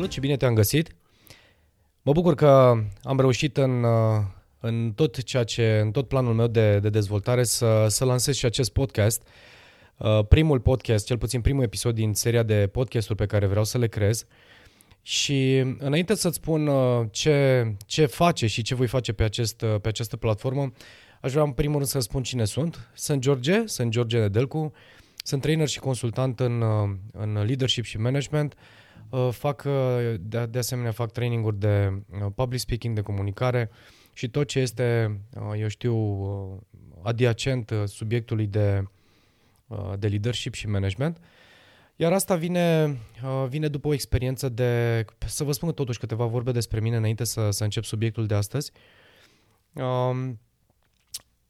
Salut și bine te-am găsit! Mă bucur că am reușit în, uh, în tot ceea ce, în tot planul meu de, de dezvoltare să, să lansez și acest podcast. Uh, primul podcast, cel puțin primul episod din seria de podcasturi pe care vreau să le creez. Și înainte să-ți spun uh, ce, ce face și ce voi face pe, acest, pe această platformă, aș vrea în primul rând să spun cine sunt. Sunt George, sunt George Nedelcu, sunt trainer și consultant în, în leadership și management. Uh, fac, uh, de, de asemenea, fac traininguri de uh, public speaking, de comunicare și tot ce este, eu știu, adiacent subiectului de, de leadership și management. Iar asta vine, vine după o experiență de... Să vă spun totuși câteva vorbe despre mine înainte să, să încep subiectul de astăzi. Um,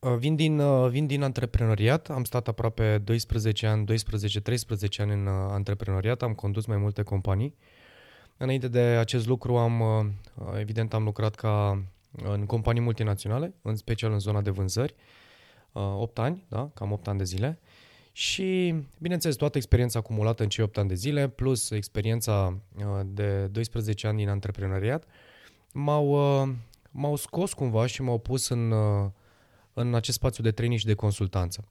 Vin din, vin din antreprenoriat, am stat aproape 12 ani, 12-13 ani în antreprenoriat, am condus mai multe companii. Înainte de acest lucru am, evident, am lucrat ca în companii multinaționale, în special în zona de vânzări, 8 ani, da, cam 8 ani de zile. Și, bineînțeles, toată experiența acumulată în cei 8 ani de zile, plus experiența de 12 ani din antreprenoriat, m-au, m-au scos cumva și m-au pus în, în acest spațiu de training și de consultanță.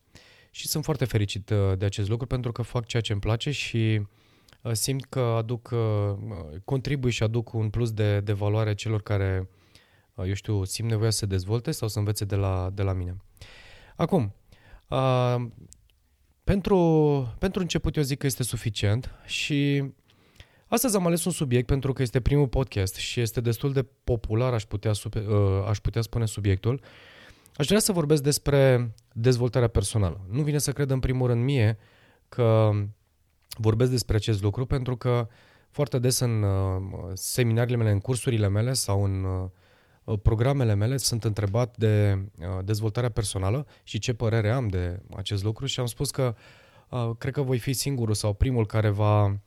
Și sunt foarte fericit uh, de acest lucru pentru că fac ceea ce îmi place și uh, simt că aduc, uh, contribui și aduc un plus de, de valoare celor care, eu știu, simt nevoia să se dezvolte sau să învețe de la, de la mine. Acum, pentru, pentru început eu zic că este suficient și astăzi am ales un subiect pentru că este primul podcast și este destul de popular, aș putea, aș putea spune subiectul, Aș vrea să vorbesc despre dezvoltarea personală. Nu vine să cred în primul rând mie că vorbesc despre acest lucru pentru că foarte des în uh, seminariile mele, în cursurile mele sau în uh, programele mele sunt întrebat de uh, dezvoltarea personală și ce părere am de acest lucru și am spus că cred că voi fi singurul sau primul care va,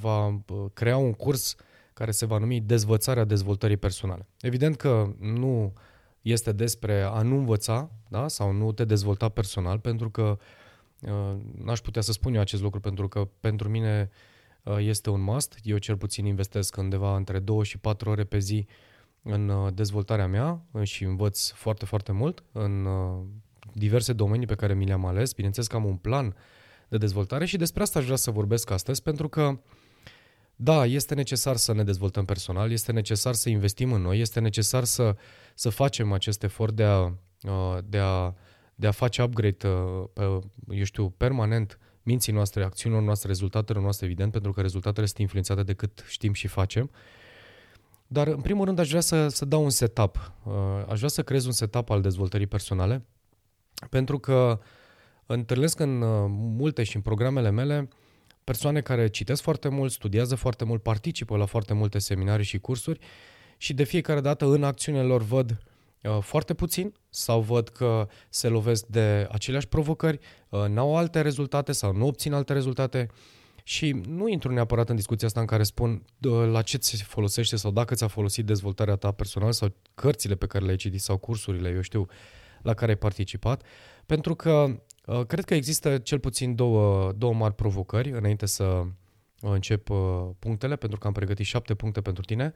va crea un curs care se va numi Dezvățarea dezvoltării personale. Evident că nu este despre a nu învăța da? sau nu te dezvolta personal, pentru că uh, n-aș putea să spun eu acest lucru, pentru că pentru mine uh, este un must. Eu cel puțin investesc undeva între 2 și 4 ore pe zi în uh, dezvoltarea mea și învăț foarte, foarte mult în uh, diverse domenii pe care mi le-am ales. Bineînțeles că am un plan de dezvoltare și despre asta aș vrea să vorbesc astăzi, pentru că da, este necesar să ne dezvoltăm personal, este necesar să investim în noi, este necesar să, să facem acest efort de a, de a, de a face upgrade, pe, eu știu, permanent minții noastre, acțiunilor noastre, rezultatele noastre, evident, pentru că rezultatele sunt influențate de cât știm și facem. Dar, în primul rând, aș vrea să, să dau un setup. Aș vrea să creez un setup al dezvoltării personale, pentru că întâlnesc în multe și în programele mele persoane care citesc foarte mult, studiază foarte mult, participă la foarte multe seminarii și cursuri și de fiecare dată în acțiunile lor văd uh, foarte puțin sau văd că se lovesc de aceleași provocări, uh, n-au alte rezultate sau nu obțin alte rezultate și nu intru neapărat în discuția asta în care spun la ce ți folosește sau dacă ți-a folosit dezvoltarea ta personală sau cărțile pe care le-ai citit sau cursurile, eu știu, la care ai participat, pentru că Uh, cred că există cel puțin două, două mari provocări înainte să uh, încep uh, punctele, pentru că am pregătit șapte puncte pentru tine.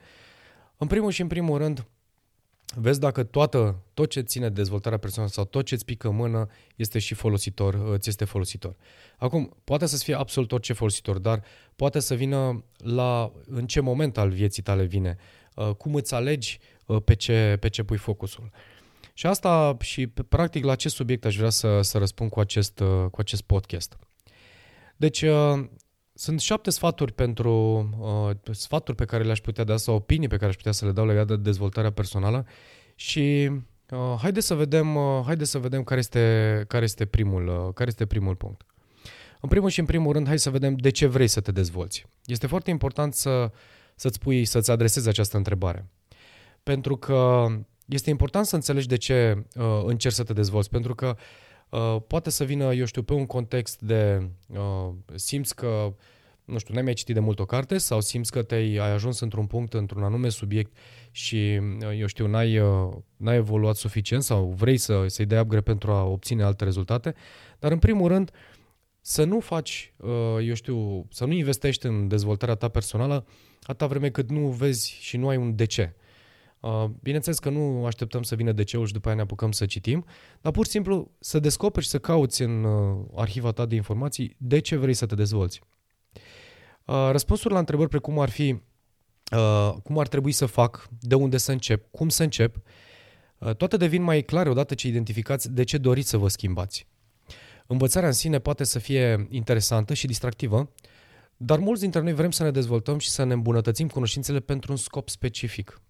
În primul și în primul rând, vezi dacă toată, tot ce ține de dezvoltarea personală sau tot ce îți pică în mână este și folositor, îți este folositor. Acum, poate să fie absolut orice folositor, dar poate să vină la în ce moment al vieții tale vine, cum îți alegi pe ce, pe ce pui focusul. Și asta și practic la ce subiect aș vrea să, să răspund cu acest, uh, cu acest podcast. Deci uh, sunt șapte sfaturi pentru uh, sfaturi pe care le-aș putea da sau opinii pe care aș putea să le dau legate de dezvoltarea personală și uh, haide să vedem, uh, haide să vedem care este, care este primul, uh, care este primul punct. În primul și în primul rând, hai să vedem de ce vrei să te dezvolți. Este foarte important să, să-ți pui, să-ți adresezi această întrebare. Pentru că este important să înțelegi de ce uh, încerci să te dezvolți, pentru că uh, poate să vină, eu știu, pe un context de uh, simți că, nu știu, n-ai mai citit de mult o carte sau simți că te-ai ai ajuns într-un punct, într-un anume subiect și, uh, eu știu, n-ai, uh, n-ai evoluat suficient sau vrei să, să-i dai upgrade pentru a obține alte rezultate, dar în primul rând, să nu faci, eu știu, să nu investești în dezvoltarea ta personală atâta vreme cât nu vezi și nu ai un de ce. Bineînțeles că nu așteptăm să vină DC-ul și după aia ne apucăm să citim, dar pur și simplu să descoperi și să cauți în arhiva ta de informații de ce vrei să te dezvolți. Răspunsul la întrebări precum ar fi cum ar trebui să fac, de unde să încep, cum să încep, toate devin mai clare odată ce identificați de ce doriți să vă schimbați. Învățarea în sine poate să fie interesantă și distractivă, dar mulți dintre noi vrem să ne dezvoltăm și să ne îmbunătățim cunoștințele pentru un scop specific.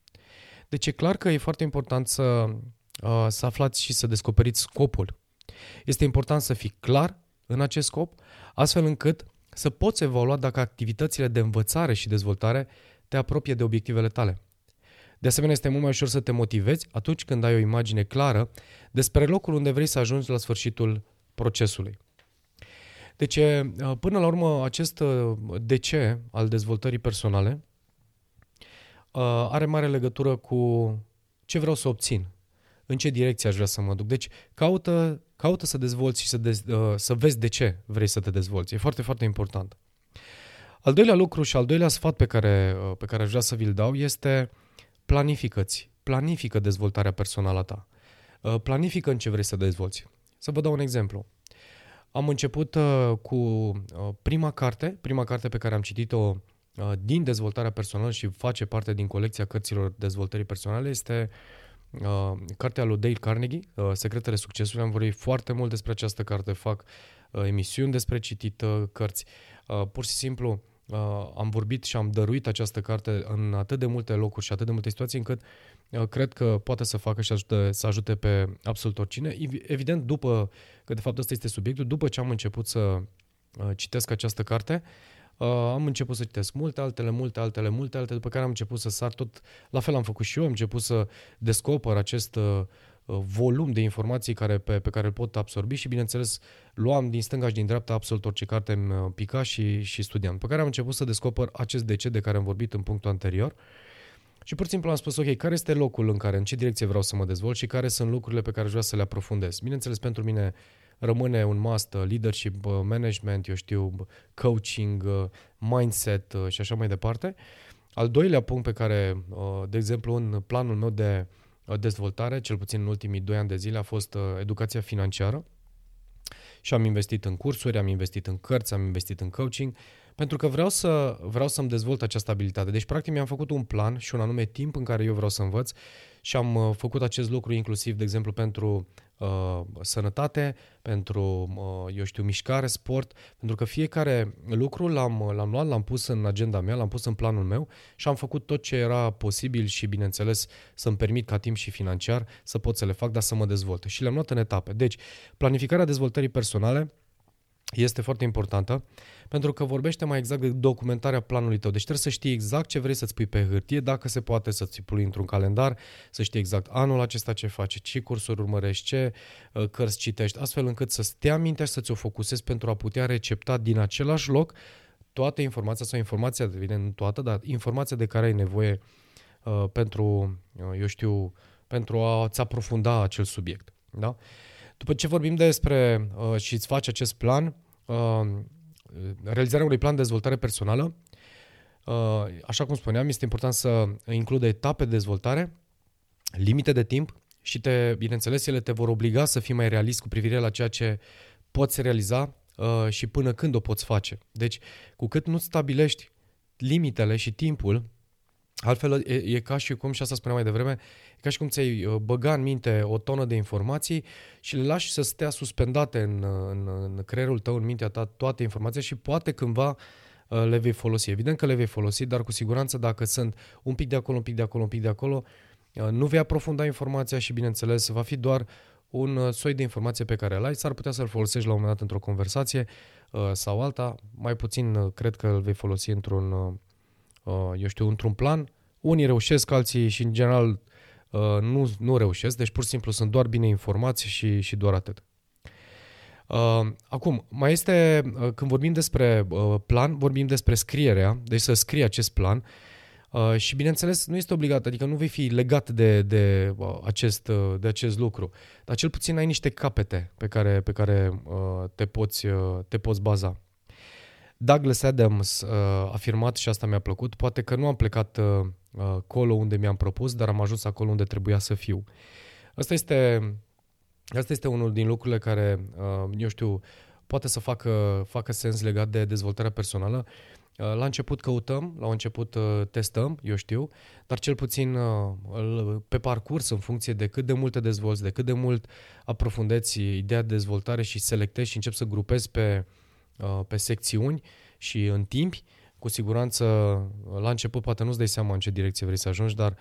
Deci e clar că e foarte important să, uh, să aflați și să descoperiți scopul. Este important să fii clar în acest scop, astfel încât să poți evalua dacă activitățile de învățare și dezvoltare te apropie de obiectivele tale. De asemenea, este mult mai ușor să te motivezi atunci când ai o imagine clară despre locul unde vrei să ajungi la sfârșitul procesului. Deci, până la urmă, acest de ce al dezvoltării personale are mare legătură cu ce vreau să obțin, în ce direcție aș vrea să mă duc. Deci, caută, caută să dezvolți și să, dez, să vezi de ce vrei să te dezvolți. E foarte, foarte important. Al doilea lucru și al doilea sfat pe care, pe care aș vrea să vi-l dau este planifică-ți. Planifică dezvoltarea personală a ta. Planifică în ce vrei să dezvolți. Să vă dau un exemplu. Am început uh, cu uh, prima carte, prima carte pe care am citit-o uh, din dezvoltarea personală și face parte din colecția cărților dezvoltării personale este uh, cartea lui Dale Carnegie, uh, Secretele Succesului. Am vorbit foarte mult despre această carte, fac uh, emisiuni despre citit uh, cărți. Uh, pur și simplu uh, am vorbit și am dăruit această carte în atât de multe locuri și atât de multe situații încât uh, cred că poate să facă și ajute, să ajute pe absolut oricine. Evident, după, că de fapt ăsta este subiectul, după ce am început să uh, citesc această carte, uh, am început să citesc multe altele, multe altele, multe altele, după care am început să sar tot, la fel am făcut și eu, am început să descoper acest uh, Uh, volum de informații care, pe, pe care îl pot absorbi și, bineînțeles, luam din stânga și din dreapta absolut orice carte îmi uh, pica și, și studiam. Pe care am început să descoper acest DC de care am vorbit în punctul anterior și pur și simplu am spus, ok, care este locul în care, în ce direcție vreau să mă dezvolt și care sunt lucrurile pe care vreau să le aprofundez. Bineînțeles, pentru mine rămâne un must, uh, leadership, management, eu știu, coaching, mindset și așa mai departe. Al doilea punct pe care, de exemplu, în planul meu de dezvoltare, cel puțin în ultimii doi ani de zile, a fost uh, educația financiară și am investit în cursuri, am investit în cărți, am investit în coaching, pentru că vreau, să, vreau să-mi dezvolt această abilitate. Deci, practic, mi-am făcut un plan și un anume timp în care eu vreau să învăț și am uh, făcut acest lucru inclusiv, de exemplu, pentru uh, sănătate, pentru, uh, eu știu, mișcare, sport, pentru că fiecare lucru l-am, l-am luat, l-am pus în agenda mea, l-am pus în planul meu și am făcut tot ce era posibil și, bineînțeles, să-mi permit ca timp și financiar să pot să le fac, dar să mă dezvolt. Și le-am luat în etape. Deci, planificarea dezvoltării personale este foarte importantă pentru că vorbește mai exact de documentarea planului tău. Deci trebuie să știi exact ce vrei să-ți pui pe hârtie, dacă se poate să-ți pui într-un calendar, să știi exact anul acesta ce faci, ce cursuri urmărești, ce uh, cărți citești, astfel încât să stea minte și să ți-o focusezi pentru a putea recepta din același loc toată informația sau informația, evident nu toată, dar informația de care ai nevoie uh, pentru, uh, eu știu, pentru a-ți aprofunda acel subiect. Da? După ce vorbim despre uh, și îți faci acest plan, uh, realizarea unui plan de dezvoltare personală, uh, așa cum spuneam, este important să includă etape de dezvoltare, limite de timp și, te, bineînțeles, ele te vor obliga să fii mai realist cu privire la ceea ce poți realiza uh, și până când o poți face. Deci, cu cât nu stabilești limitele și timpul, altfel e, e ca și cum, și asta spuneam mai devreme, e ca și cum ți-ai uh, băga în minte o tonă de informații și le lași să stea suspendate în, în, în creierul tău, în mintea ta, toate informațiile și poate cândva uh, le vei folosi. Evident că le vei folosi, dar cu siguranță dacă sunt un pic de acolo, un pic de acolo, un pic de acolo, uh, nu vei aprofunda informația și, bineînțeles, va fi doar un soi de informație pe care îl ai, s-ar putea să-l folosești la un moment dat într-o conversație sau alta, mai puțin cred că îl vei folosi într-un, eu știu, într-un plan. Unii reușesc, alții și în general Uh, nu, nu reușesc, deci pur și simplu sunt doar bine informați și, și doar atât. Uh, acum, mai este, uh, când vorbim despre uh, plan, vorbim despre scrierea, deci să scrii acest plan. Uh, și bineînțeles, nu este obligat, adică nu vei fi legat de, de, uh, acest, uh, de acest lucru, dar cel puțin ai niște capete pe care, pe care uh, te, poți, uh, te poți baza. Douglas Adams uh, a afirmat, și asta mi-a plăcut, poate că nu am plecat uh, acolo unde mi-am propus, dar am ajuns acolo unde trebuia să fiu. Asta este, asta este unul din lucrurile care, uh, eu știu, poate să facă, facă sens legat de dezvoltarea personală. Uh, la început căutăm, la început uh, testăm, eu știu, dar cel puțin uh, pe parcurs, în funcție de cât de multe dezvolți, de cât de mult aprofundeți ideea de dezvoltare și selectezi și începi să grupezi pe, pe secțiuni și în timp, cu siguranță la început poate nu-ți dai seama în ce direcție vrei să ajungi, dar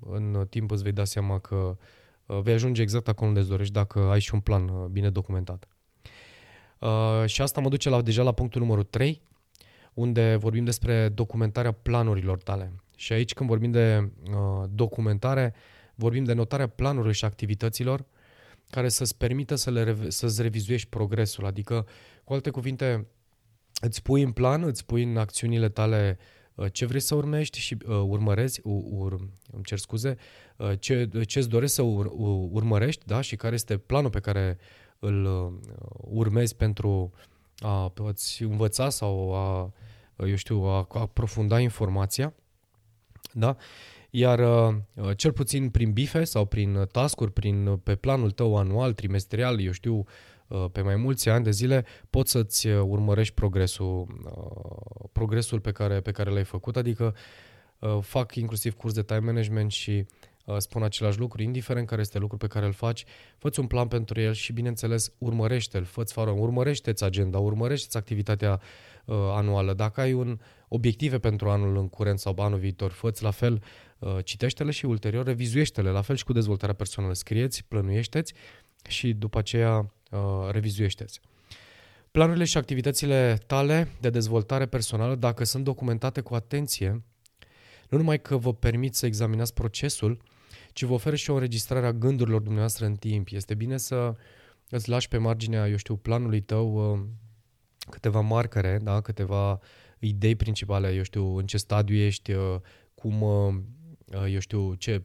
în timp îți vei da seama că vei ajunge exact acolo unde îți dorești dacă ai și un plan bine documentat. și asta mă duce la, deja la punctul numărul 3, unde vorbim despre documentarea planurilor tale. Și aici când vorbim de uh, documentare, vorbim de notarea planurilor și activităților care să-ți permită să le, să-ți revizuiești progresul. Adică, cu alte cuvinte, îți pui în plan, îți pui în acțiunile tale uh, ce vrei să urmești și uh, urmărezi, ur, îmi cer scuze, uh, ce, ce îți dorești să ur, urmărești da? și care este planul pe care îl uh, urmezi pentru a poți învăța sau a eu știu, a aprofunda informația, da? Iar uh, cel puțin prin bife sau prin tascuri, prin, pe planul tău anual, trimestrial, eu știu, uh, pe mai mulți ani de zile, poți să-ți urmărești progresul, uh, progresul pe care, pe care l-ai făcut, adică fac inclusiv curs de time management și spun același lucru, indiferent care este lucru pe care îl faci, fă un plan pentru el și, bineînțeles, urmărește-l, fă-ți fară, urmărește-ți agenda, urmărește-ți activitatea uh, anuală. Dacă ai un obiective pentru anul în curent sau anul viitor, fă la fel, uh, citește-le și ulterior revizuiește-le, la fel și cu dezvoltarea personală. Scrieți, plănuiește-ți și după aceea uh, revizuiește-ți. Planurile și activitățile tale de dezvoltare personală, dacă sunt documentate cu atenție, nu numai că vă permit să examinați procesul, ci vă oferă și o înregistrare a gândurilor dumneavoastră în timp. Este bine să îți lași pe marginea, eu știu, planului tău uh, câteva marcare, da? câteva idei principale, eu știu, în ce stadiu ești, uh, cum, uh, eu știu, ce,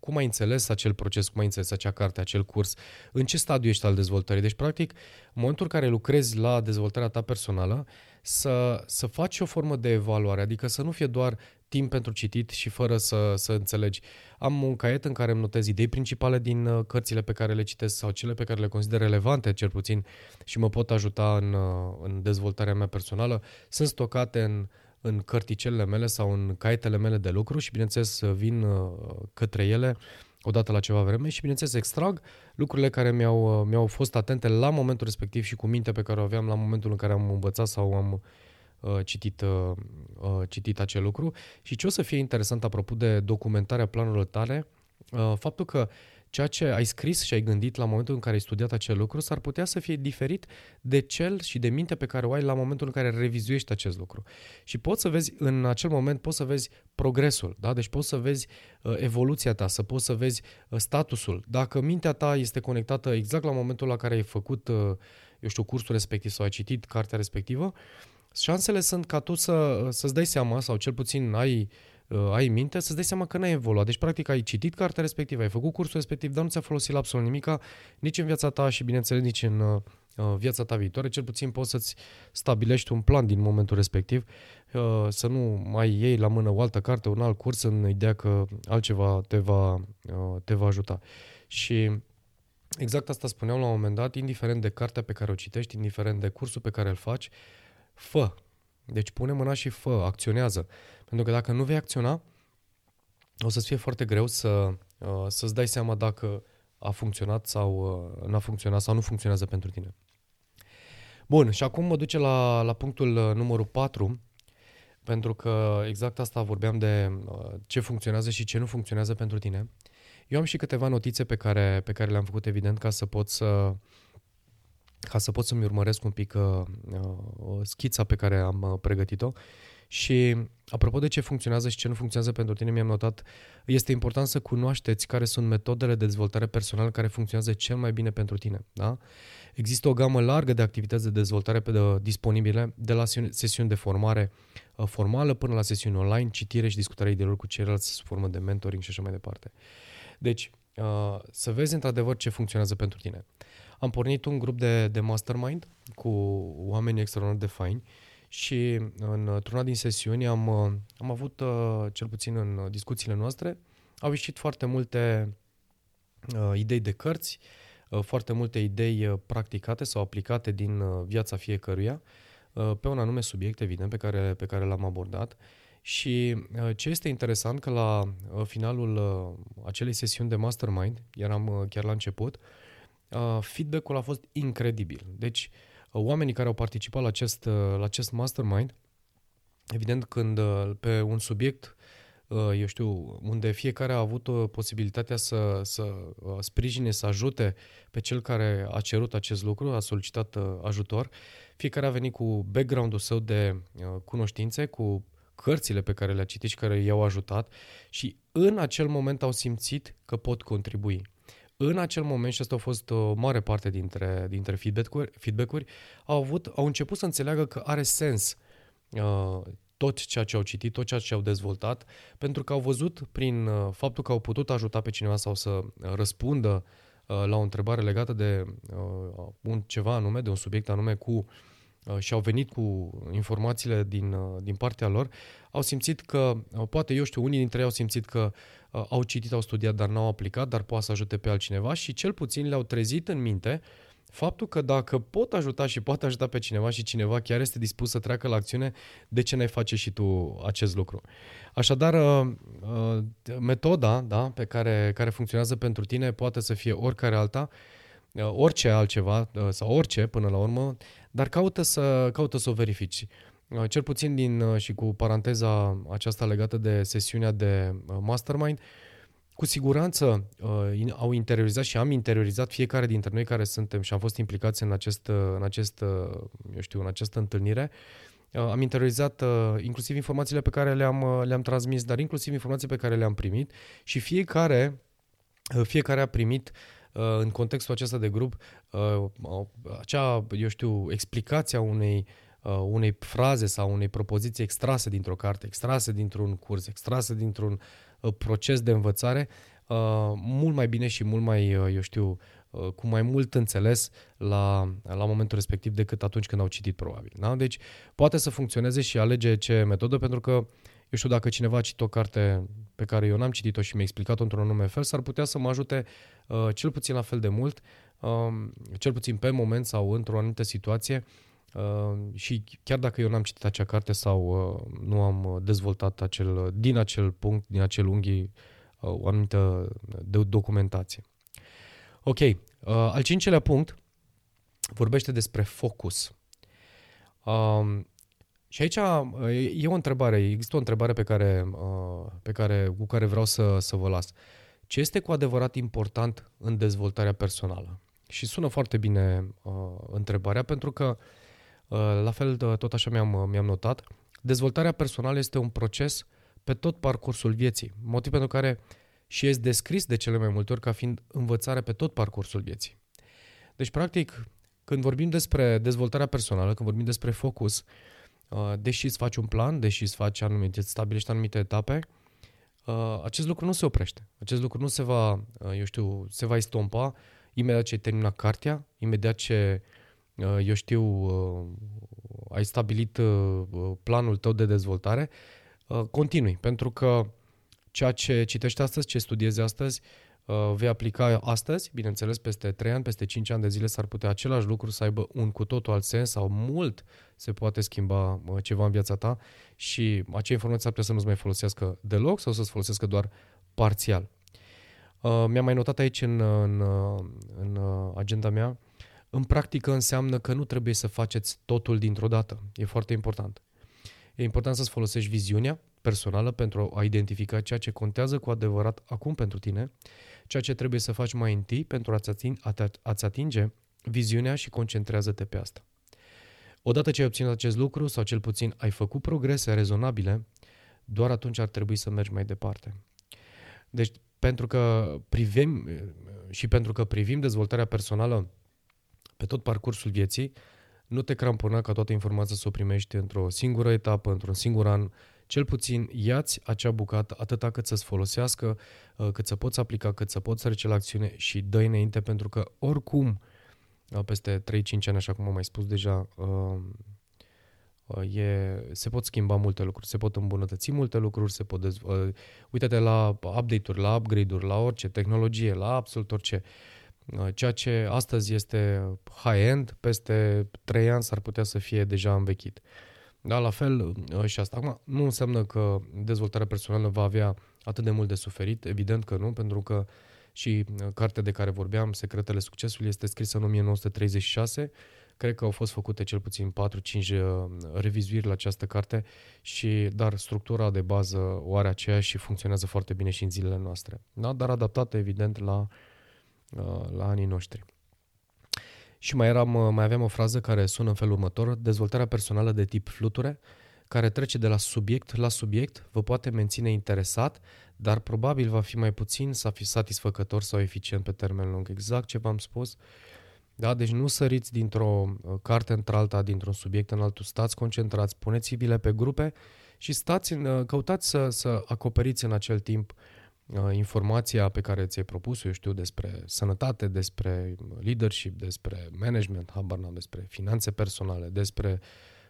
cum ai înțeles acel proces, cum ai înțeles acea carte, acel curs, în ce stadiu ești al dezvoltării. Deci, practic, în momentul în care lucrezi la dezvoltarea ta personală, să, să faci o formă de evaluare, adică să nu fie doar timp pentru citit și fără să, să înțelegi. Am un caiet în care îmi notez idei principale din uh, cărțile pe care le citesc sau cele pe care le consider relevante, cel puțin, și mă pot ajuta în, uh, în dezvoltarea mea personală. Sunt stocate în, în cărticelele mele sau în caietele mele de lucru și, bineînțeles, vin uh, către ele odată la ceva vreme și, bineînțeles, extrag lucrurile care mi-au, mi-au fost atente la momentul respectiv și cu minte pe care o aveam la momentul în care am învățat sau am uh, citit, uh, uh, citit acel lucru. Și ce o să fie interesant apropo de documentarea planurilor tale, uh, faptul că uh, ceea ce ai scris și ai gândit la momentul în care ai studiat acel lucru s-ar putea să fie diferit de cel și de minte pe care o ai la momentul în care revizuiești acest lucru. Și poți să vezi, în acel moment, poți să vezi progresul, da? deci poți să vezi uh, evoluția ta, să poți să vezi uh, statusul. Dacă mintea ta este conectată exact la momentul la care ai făcut, uh, eu știu, cursul respectiv sau ai citit cartea respectivă, șansele sunt ca tu să, să-ți dai seama sau cel puțin ai uh, uh, ai minte, să-ți dai seama că n-ai evoluat. Deci, practic, ai citit cartea respectivă, ai făcut cursul respectiv, dar nu ți-a folosit la absolut nimica, nici în viața ta și, bineînțeles, nici în uh, viața ta viitoare. Cel puțin poți să-ți stabilești un plan din momentul respectiv, uh, să nu mai iei la mână o altă carte, un alt curs, în ideea că altceva te va, uh, te va ajuta. Și exact asta spuneam la un moment dat, indiferent de cartea pe care o citești, indiferent de cursul pe care îl faci, fă. Deci pune mâna și fă, acționează. Pentru că dacă nu vei acționa, o să-ți fie foarte greu să, uh, să-ți dai seama dacă a funcționat sau uh, n-a funcționat sau nu funcționează pentru tine. Bun, și acum mă duce la, la punctul uh, numărul 4, pentru că exact asta vorbeam de ce funcționează și ce nu funcționează pentru tine. Eu am și câteva notițe pe care, pe care le-am făcut, evident, ca să pot să ca să pot să-mi urmăresc un pic uh, schița pe care am uh, pregătit-o Și apropo de ce funcționează și ce nu funcționează pentru tine, mi-am notat, este important să cunoașteți care sunt metodele de dezvoltare personală care funcționează cel mai bine pentru tine. Da? Există o gamă largă de activități de dezvoltare pe de, disponibile, de la sesiuni de formare uh, formală până la sesiuni online, citire și discutare ideilor cu ceilalți sub formă de mentoring și așa mai departe. Deci, uh, să vezi într-adevăr ce funcționează pentru tine. Am pornit un grup de, de mastermind cu oameni extraordinar de faini și într-una din sesiuni am, uh, am avut, cel puțin în discuțiile noastre, au ieșit foarte multe uh, idei de cărți, uh, Uh, foarte multe idei uh, practicate sau aplicate din uh, viața fiecăruia pe un anume subiect, evident, pe care, pe care l-am abordat. Și ce este interesant că la finalul acelei sesiuni de mastermind, eram chiar la început, feedback-ul a fost incredibil. Deci, oamenii care au participat la acest, la acest mastermind, evident, când pe un subiect Uh, eu știu, unde fiecare a avut uh, posibilitatea să, să uh, sprijine, să ajute pe cel care a cerut acest lucru, a solicitat ajutor. Fiecare a venit cu background-ul său de cunoștințe, cu cărțile pe care le-a citit și care i-au ajutat și în acel moment au simțit că pot contribui. În acel moment, și asta a fost o mare parte dintre, dintre feedback-uri, feedback-uri au, avut, au început să înțeleagă că are sens uh, tot ceea ce au citit, tot ceea ce au dezvoltat, pentru că au văzut prin uh, faptul că au putut ajuta pe cineva sau să uh, răspundă uh, la o întrebare legată de un ceva anume, de un subiect anume cu și au venit cu informațiile din, din partea lor, au simțit că, poate eu știu, unii dintre ei au simțit că au citit, au studiat, dar n-au aplicat, dar poate să ajute pe altcineva și cel puțin le-au trezit în minte uh, faptul că dacă pot ajuta și pot ajuta pe cineva și cineva chiar este dispus să treacă la acțiune, de ce n-ai face și tu acest lucru? Așadar, uh, uh, metoda da, pe care, care funcționează pentru tine poate să fie oricare alta, uh, orice altceva sau orice până la urmă, dar caută să, caută să o verifici. Cel puțin din și cu paranteza aceasta legată de sesiunea de mastermind, uh, cu siguranță uh, au interiorizat și am interiorizat fiecare dintre noi care suntem și am fost implicați în, acest, uh, în, acest, uh, eu știu, în această întâlnire. Uh, am interiorizat uh, inclusiv informațiile pe care le-am, uh, le-am transmis, dar inclusiv informații pe care le-am primit și fiecare, uh, fiecare a primit uh, în contextul acesta de grup uh, acea, eu știu, explicația unei uh, unei fraze sau unei propoziții extrase dintr-o carte, extrase dintr-un curs, extrase dintr-un Uh, proces de învățare uh, mult mai bine și mult mai, uh, eu știu, cu mai mult înțeles la, la momentul respectiv decât atunci când au citit probabil. Da? Deci poate să funcționeze și alege ce metodă, pentru că eu știu, dacă cineva a citit o carte pe care eu n-am citit-o și mi-a explicat-o într-un anume fel, s-ar putea să mă ajute uh, cel puțin la fel de mult, uh, cel puțin pe moment sau într-o anumită situație, Uh, și chiar dacă eu n-am citit acea carte sau uh, nu am dezvoltat acel, din acel punct, din acel unghi, uh, o anumită de documentație. Ok, uh, al cincelea punct vorbește despre focus. Uh, și aici uh, e o întrebare, există o întrebare pe care, uh, pe care, cu care vreau să, să vă las. Ce este cu adevărat important în dezvoltarea personală? Și sună foarte bine uh, întrebarea pentru că uh, Uh, la fel, tot așa mi-am, uh, mi-am notat, dezvoltarea personală este un proces pe tot parcursul vieții, motiv pentru care și este descris de cele mai multe ori ca fiind învățare pe tot parcursul vieții. Deci, practic, când vorbim despre dezvoltarea personală, când vorbim despre focus, uh, deși îți faci un plan, deși îți faci anumite, îți stabilești anumite etape, acest lucru nu se oprește. Acest lucru nu se va, eu știu, se va estompa imediat ce ai terminat cartea, imediat ce Uh, eu știu, uh, ai stabilit uh, planul tău de dezvoltare, continui, pentru că ceea ce citești astăzi, ce studiezi astăzi, vei aplica astăzi, bineînțeles, peste 3 ani, peste 5 ani de zile s-ar putea același lucru să aibă un cu totul alt sens sau mult se poate schimba ceva în viața ta și acea informație ar putea să nu-ți mai folosească deloc sau să-ți folosească doar parțial. Mi-am mai notat aici în, în, în agenda mea în practică înseamnă că nu trebuie să faceți totul dintr-o dată. E foarte important. E important să-ți folosești viziunea personală pentru a identifica ceea ce contează cu adevărat acum pentru tine, ceea ce trebuie să faci mai întâi pentru a-ți atinge, a-ți atinge viziunea și concentrează-te pe asta. Odată ce ai obținut acest lucru, sau cel puțin ai făcut progrese rezonabile, doar atunci ar trebui să mergi mai departe. Deci, pentru că privim și pentru că privim dezvoltarea personală pe tot parcursul vieții, nu te crampona ca toată informația să o primești într-o singură etapă, într-un singur an. Cel puțin iați acea bucată atâta cât să-ți folosească, uh, cât să poți aplica, cât să poți trece la acțiune și dă înainte, pentru că oricum, uh, peste 3-5 ani, așa cum am mai spus deja, uh, E, se pot schimba multe lucruri, se pot îmbunătăți multe lucruri, se pot dezvolta. Uite-te la update-uri, la upgrade-uri, la orice tehnologie, la absolut orice. Ceea ce astăzi este high-end, peste 3 ani s-ar putea să fie deja învechit. Da, la fel și asta. Acum, nu înseamnă că dezvoltarea personală va avea atât de mmult de suferit, evident că nu, pentru că și cartea de care vorbeam, Secretele Succesului, este scrisă în 1936 Cred că au fost făcute cel puțin 4-5 uh, revizuiri la această carte, și, dar structura de bază o are aceeași și funcționează foarte bine și în zilele noastre. Da? Dar adaptată, evident, la, uh, la anii noștri. Și mai, eram, uh, mai aveam o frază care sună în felul următor, dezvoltarea personală de tip fluture, care trece de la subiect la subiect, vă poate menține interesat, dar probabil va fi mai puțin să fi satisfăcător sau eficient pe termen lung. Exact ce v-am spus. Uh, da? Deci nu săriți dintr-o uh, carte într-alta, dintr-un subiect în altul, stați concentrați, puneți-vi-le pe grupe și stați în, uh, căutați să, să acoperiți în acel timp uh, informația pe care ți-ai propus eu știu, despre sănătate, despre leadership, despre management, habar n despre finanțe personale, despre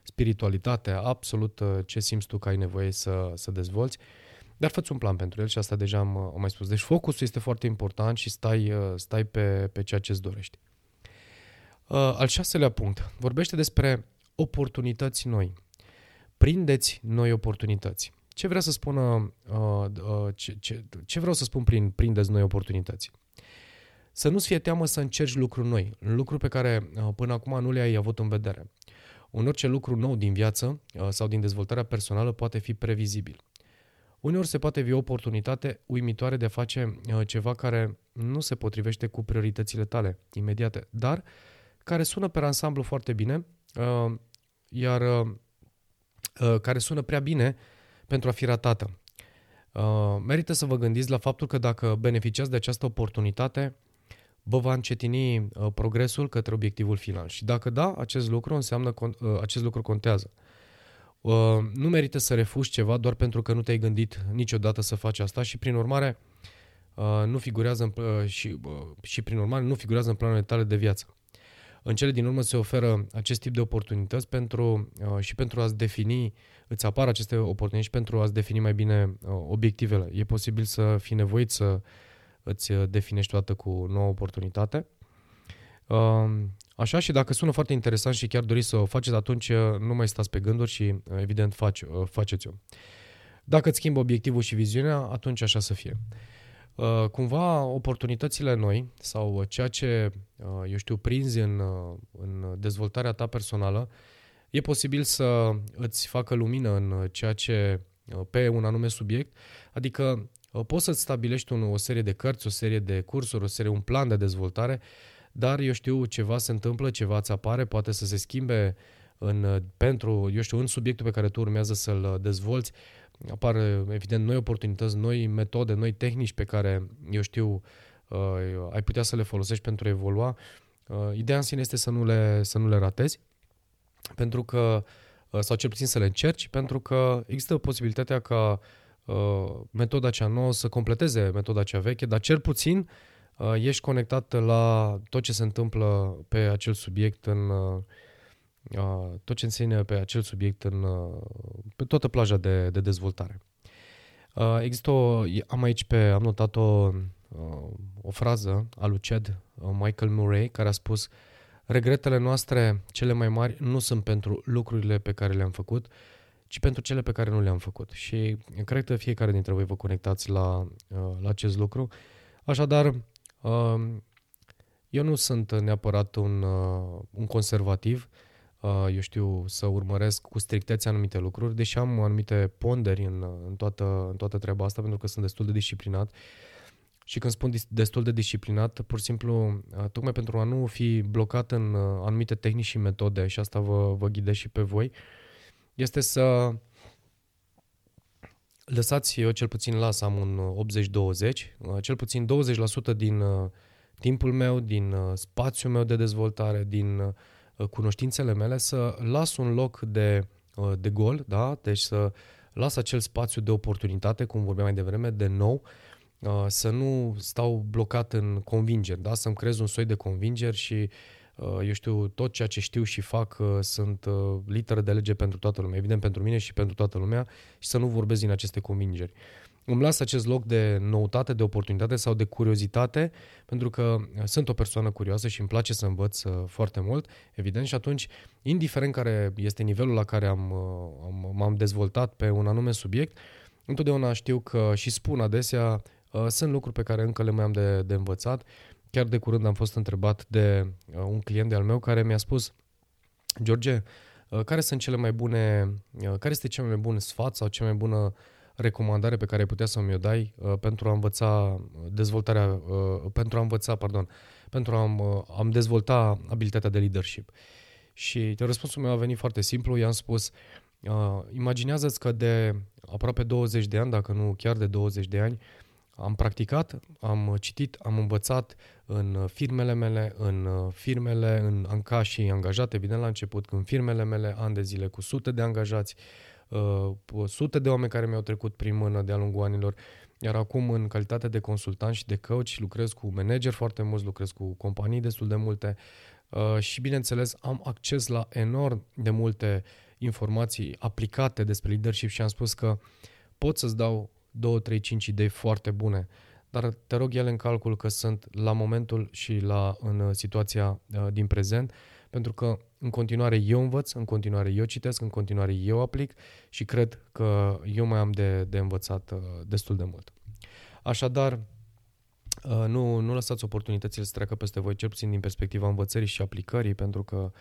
spiritualitate, absolut ce simți tu că ai nevoie să, să dezvolți. Dar fă un plan pentru el și asta deja am, am mai spus. Deci focusul este foarte important și stai, stai pe, pe ceea ce îți dorești. Uh, al șaselea punct. Vorbește despre oportunități noi. Prindeți noi oportunități. Ce vrea să spună, uh, uh, ce, ce, ce vreau să spun prin prindeți noi oportunități? Să nu-ți fie teamă să încerci lucruri noi, lucruri pe care uh, până acum nu le-ai avut în vedere. Un orice lucru nou din viață uh, sau din dezvoltarea personală poate fi previzibil. Uneori se poate fi o oportunitate uimitoare de a face uh, ceva care nu se potrivește cu prioritățile tale imediate, dar uh, care sună pe ansamblu foarte bine, uh, iar uh, uh, care sună prea bine pentru a fi ratată. Merită să vă gândiți la faptul că dacă beneficiați de această oportunitate, vă va încetini progresul către obiectivul final. Și dacă da, acest lucru înseamnă acest lucru contează. Nu merită să refuzi ceva doar pentru că nu te-ai gândit niciodată să faci asta și prin urmare nu figurează în, și, și prin urmare nu figurează în planurile tale de viață. În cele din urmă se oferă acest tip de oportunități pentru, uh, și pentru a-ți defini, îți apar aceste oportunități și pentru a-ți defini mai bine uh, obiectivele. E posibil să fii nevoit să îți uh, definești toată cu o nouă oportunitate. Așa și dacă sună foarte interesant și chiar doriți să o faceți, atunci nu mai stați pe gânduri și evident face, faceți-o. Dacă îți schimbă obiectivul și viziunea, atunci așa să fie. Uh, cumva oportunitățile noi sau ceea ce, uh, eu știu, prinzi în, uh, în dezvoltarea ta personală, e posibil să îți facă lumină în ceea ce pe un anume subiect, adică poți să-ți stabilești un, o serie de cărți, o serie de cursuri, o serie, un plan de dezvoltare, dar eu știu, ceva se întâmplă, ceva îți apare, poate să se schimbe în, pentru, eu știu, în subiectul pe care tu urmează să-l dezvolți, apar evident noi oportunități, noi metode, noi tehnici pe care, eu știu, uh, ai putea să le folosești pentru a evolua. Uh, ideea în sine este să nu le, să nu le ratezi, pentru că, uh, sau cel puțin să le încerci, pentru că există posibilitatea ca metoda cea nouă să completeze metoda cea veche, dar cel puțin ești conectat la tot ce se întâmplă pe acel subiect în, tot ce înseamnă pe acel subiect în, pe toată plaja de, de dezvoltare. Există o, am aici pe, am notat o, o frază a lui Chad Michael Murray care a spus regretele noastre cele mai mari nu sunt pentru lucrurile pe care le-am făcut, ci pentru cele pe care nu le-am făcut. Și cred că fiecare dintre voi vă conectați la, la acest lucru. Așadar, eu nu sunt neapărat un, un conservativ, Uh, eu știu, să urmăresc cu strictețe anumite lucruri, deși am anumite ponderi în, în, toată, în toată treaba asta, pentru că sunt destul de disciplinat. și când spun destul de disciplinat, pur și simplu, tocmai pentru a nu fi blocat în anumite tehnici și metode, și asta vă, vă ghidez și pe voi, este să lăsați, eu cel puțin las, am un 80-20, cel puțin 20% din timpul meu, din spațiul meu de dezvoltare, din cunoștințele mele, să las un loc de, de gol, da? deci să las acel spațiu de oportunitate, cum vorbeam mai devreme, de nou, Uh, să nu stau blocat în convingeri, da? să-mi creez un soi de convingeri și uh, eu știu, tot ceea ce știu și fac uh, sunt litere de lege pentru toată lumea, evident pentru mine și pentru toată lumea și să nu vorbesc din aceste convingeri. Îmi las acest loc de noutate, de oportunitate sau de curiozitate, pentru că sunt o persoană curioasă și îmi place să învăț foarte mult, evident, și atunci, indiferent care este nivelul la care am, am, m-am dezvoltat pe un anume subiect, întotdeauna știu că și spun adesea Uh, sunt lucruri pe care încă le mai am de, de învățat. Chiar de curând am fost întrebat de uh, un client de al meu care mi-a spus George, uh, care sunt cele mai bune, care este cel mai bun sfat sau cea mai bună recomandare pe care ai putea să mi-o dai pentru a învăța dezvoltarea, pentru a învăța, pardon, pentru a am dezvolta abilitatea de leadership. Și răspunsul meu a venit foarte simplu, i-am spus, uh, imaginează-ți că de aproape 20 de ani, dacă nu chiar de 20 de ani, am practicat, am citit, am învățat în firmele mele, în firmele, în, în ca și angajat, evident la început, în firmele mele, ani de zile cu sute de angajați, uh, sute de oameni care mi-au trecut prin mână de-a lungul anilor, iar acum în calitate de consultant și de coach lucrez cu manageri foarte mulți, lucrez cu companii destul de multe uh, și bineînțeles am acces la enorm de multe informații aplicate despre leadership și am spus că pot să-ți dau 2, 3, 5 idei foarte bune, dar te rog ele în calcul că sunt la momentul și la, în uh, situația uh, din prezent, pentru că în continuare eu învăț, în continuare eu citesc, în continuare eu aplic și cred că eu mai am de, de învățat uh, destul de mult. Așadar, nu, nu lăsați oportunitățile să treacă peste voi, cel puțin din perspectiva învățării și aplicării, pentru că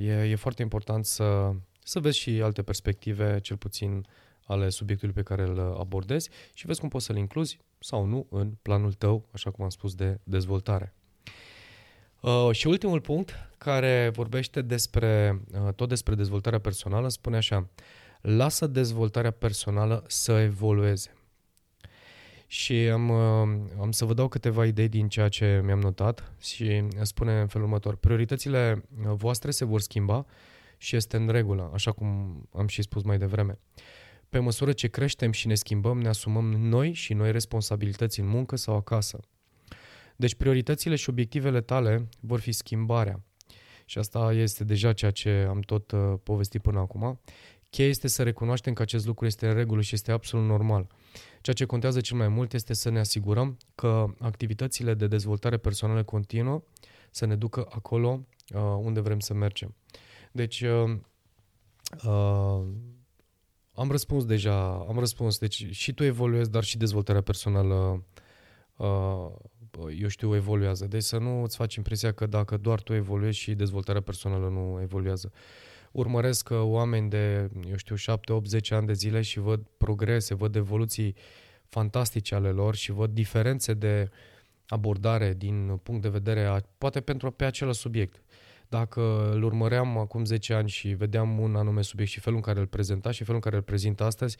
e, e foarte important să, să vezi și alte perspective, cel puțin ale subiectului pe care îl abordezi și vezi cum poți să-l incluzi sau nu în planul tău, așa cum am spus, de dezvoltare. Uh, și ultimul punct care vorbește despre, uh, tot despre dezvoltarea personală spune așa, lasă dezvoltarea personală să evolueze. Și am, uh, am să vă dau câteva idei din ceea ce mi-am notat și spune în felul următor. Prioritățile voastre se vor schimba și este în regulă, așa cum am și spus mai devreme. Uh, pe măsură ce creștem și ne schimbăm, ne asumăm noi și noi responsabilități în muncă sau acasă. Deci prioritățile și obiectivele tale vor fi schimbarea. Și asta este deja ceea ce am tot uh, povestit până acum. Cheia este să recunoaștem că acest lucru este în regulă și este absolut normal. Ceea ce contează cel mai mult este să ne asigurăm că activitățile de dezvoltare personală continuă să ne ducă acolo uh, unde vrem să mergem. Deci, uh, uh, am răspuns deja, am răspuns. Deci și tu evoluezi, dar și dezvoltarea personală, uh, eu știu, evoluează. Deci să nu îți faci impresia că dacă doar tu evoluezi și dezvoltarea personală nu evoluează. Urmăresc uh, oameni de, eu știu, 7, 8, 10 ani de zile și văd progrese, văd evoluții fantastice ale lor și văd diferențe de abordare din punct de vedere, a, poate pentru pe același subiect dacă îl urmăream acum 10 ani și vedeam un anume subiect și felul în care îl prezenta și felul în care îl prezintă astăzi,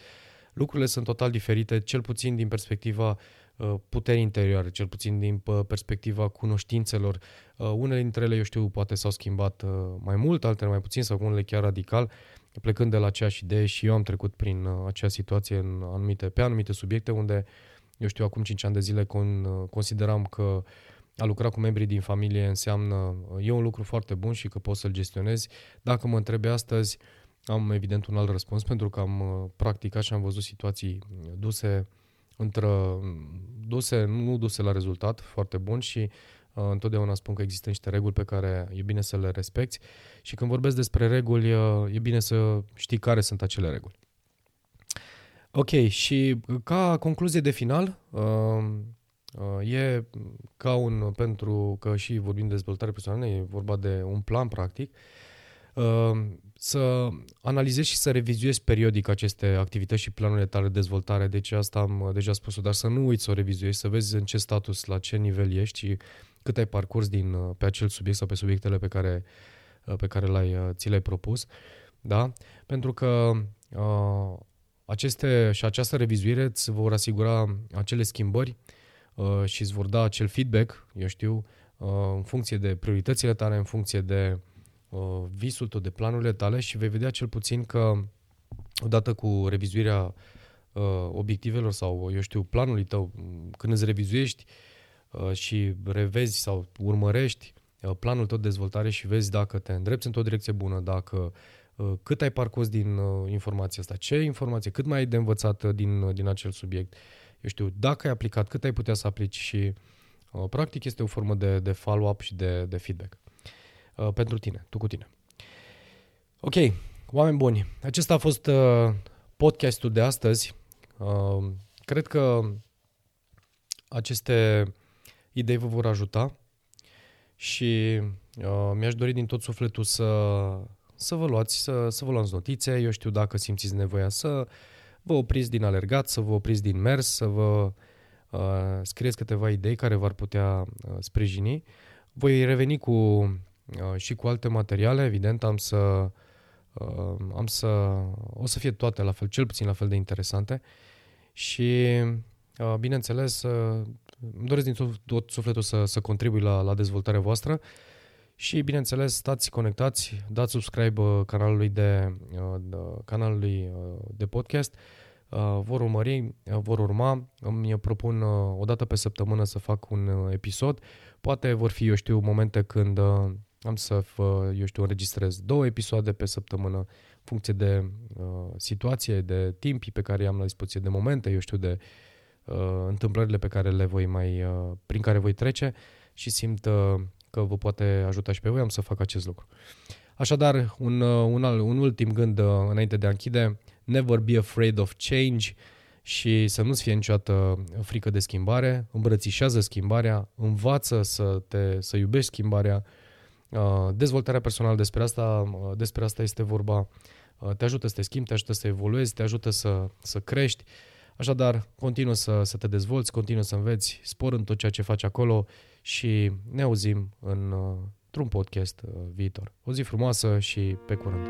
lucrurile sunt total diferite, cel puțin din perspectiva uh, puterii interioare, cel puțin din uh, perspectiva cunoștințelor. Uh, unele dintre ele, eu știu, poate s-au schimbat mai mult, altele mai puțin sau unele chiar radical, plecând de la aceeași idee și eu am trecut prin acea situație în anumite, pe anumite subiecte unde, eu știu, acum 5 ani de zile con, consideram că uh, a lucra cu membrii din familie înseamnă, e un lucru foarte bun și că poți să-l gestionezi. Dacă mă întrebi astăzi, am evident un alt răspuns pentru că am uh, practicat și am văzut situații duse între, duse, nu duse la rezultat foarte bun și uh, întotdeauna spun că există niște reguli pe care e bine să le respecti și când vorbesc despre reguli, uh, e bine să știi care sunt acele reguli. Ok, și ca concluzie de final, uh, Uh, e ca un, pentru că și vorbim de dezvoltare personală, e vorba de un plan practic. uh, să analizezi și să revizuiezi periodic aceste activități și planurile tale de dezvoltare. Deci asta am deja spus dar să nu uiți să o revizuiești, să vezi în ce status, la ce nivel ești și cât ai parcurs din, pe acel subiect sau pe subiectele pe care, pe care l-ai, ți le-ai propus. Da? Pentru că uh, aceste și această revizuire îți vor asigura acele schimbări uh, și îți vor da acel feedback, eu știu, uh, în funcție de prioritățile tale, în funcție de uh, visul tău, de planurile tale și vei vedea cel puțin că odată cu revizuirea uh, obiectivelor sau, eu știu, planului tău, când îți revizuiești uh, și revezi sau urmărești uh, planul tău de dezvoltare și vezi dacă te îndrepți într-o direcție bună, dacă Uh, cât ai parcurs din uh, informația asta, ce informație, cât mai ai de învățat uh, din, din acel subiect, eu știu, dacă ai aplicat, cât ai putea să aplici și practic este o formă de, de follow-up și de, de feedback pentru tine, tu cu tine. Ok, oameni buni, acesta a fost podcastul de astăzi. Cred că aceste idei vă vor ajuta și mi-aș dori din tot sufletul să să vă luați, să, să vă luați notițe, eu știu dacă simțiți nevoia să vă opriți din alergat, să vă opriți din mers, să vă uh, scrieți câteva idei care v-ar putea uh, sprijini. Voi reveni cu uh, și cu alte materiale, evident, am să uh, am să o să fie toate la fel, cel puțin la fel de interesante și uh, bineînțeles uh, îmi doresc din tot, tot sufletul să, să contribui la, la dezvoltarea voastră. Uh, și, bineînțeles, stați conectați, dați subscribe uh, canalului de, uh, de, canalului uh, de podcast. Vor urmări, vor urma. Îmi propun o dată pe săptămână să fac un episod. Poate vor fi, eu știu, momente când am să, eu știu, înregistrez două episoade pe săptămână, în funcție de uh, situație, de timpi pe care i-am la dispoziție, de momente, eu știu, de uh, întâmplările pe care le voi mai, uh, prin care voi trece și simt uh, că vă poate ajuta și pe voi, am să fac acest lucru. Așadar, un, uh, un, al, un ultim gând uh, înainte de a închide, never be afraid of change și să nu-ți fie niciodată frică de schimbare, îmbrățișează schimbarea, învață să, te, să iubești schimbarea, uh, dezvoltarea personală despre asta, despre asta este vorba, te ajută să te schimbi, te ajută să evoluezi, te ajută să, să crești, Așadar, continuă să, să te dezvolți, continuă să înveți, spor în tot ceea ce faci acolo și ne auzim în, într-un podcast uh, viitor. O zi frumoasă și pe curând!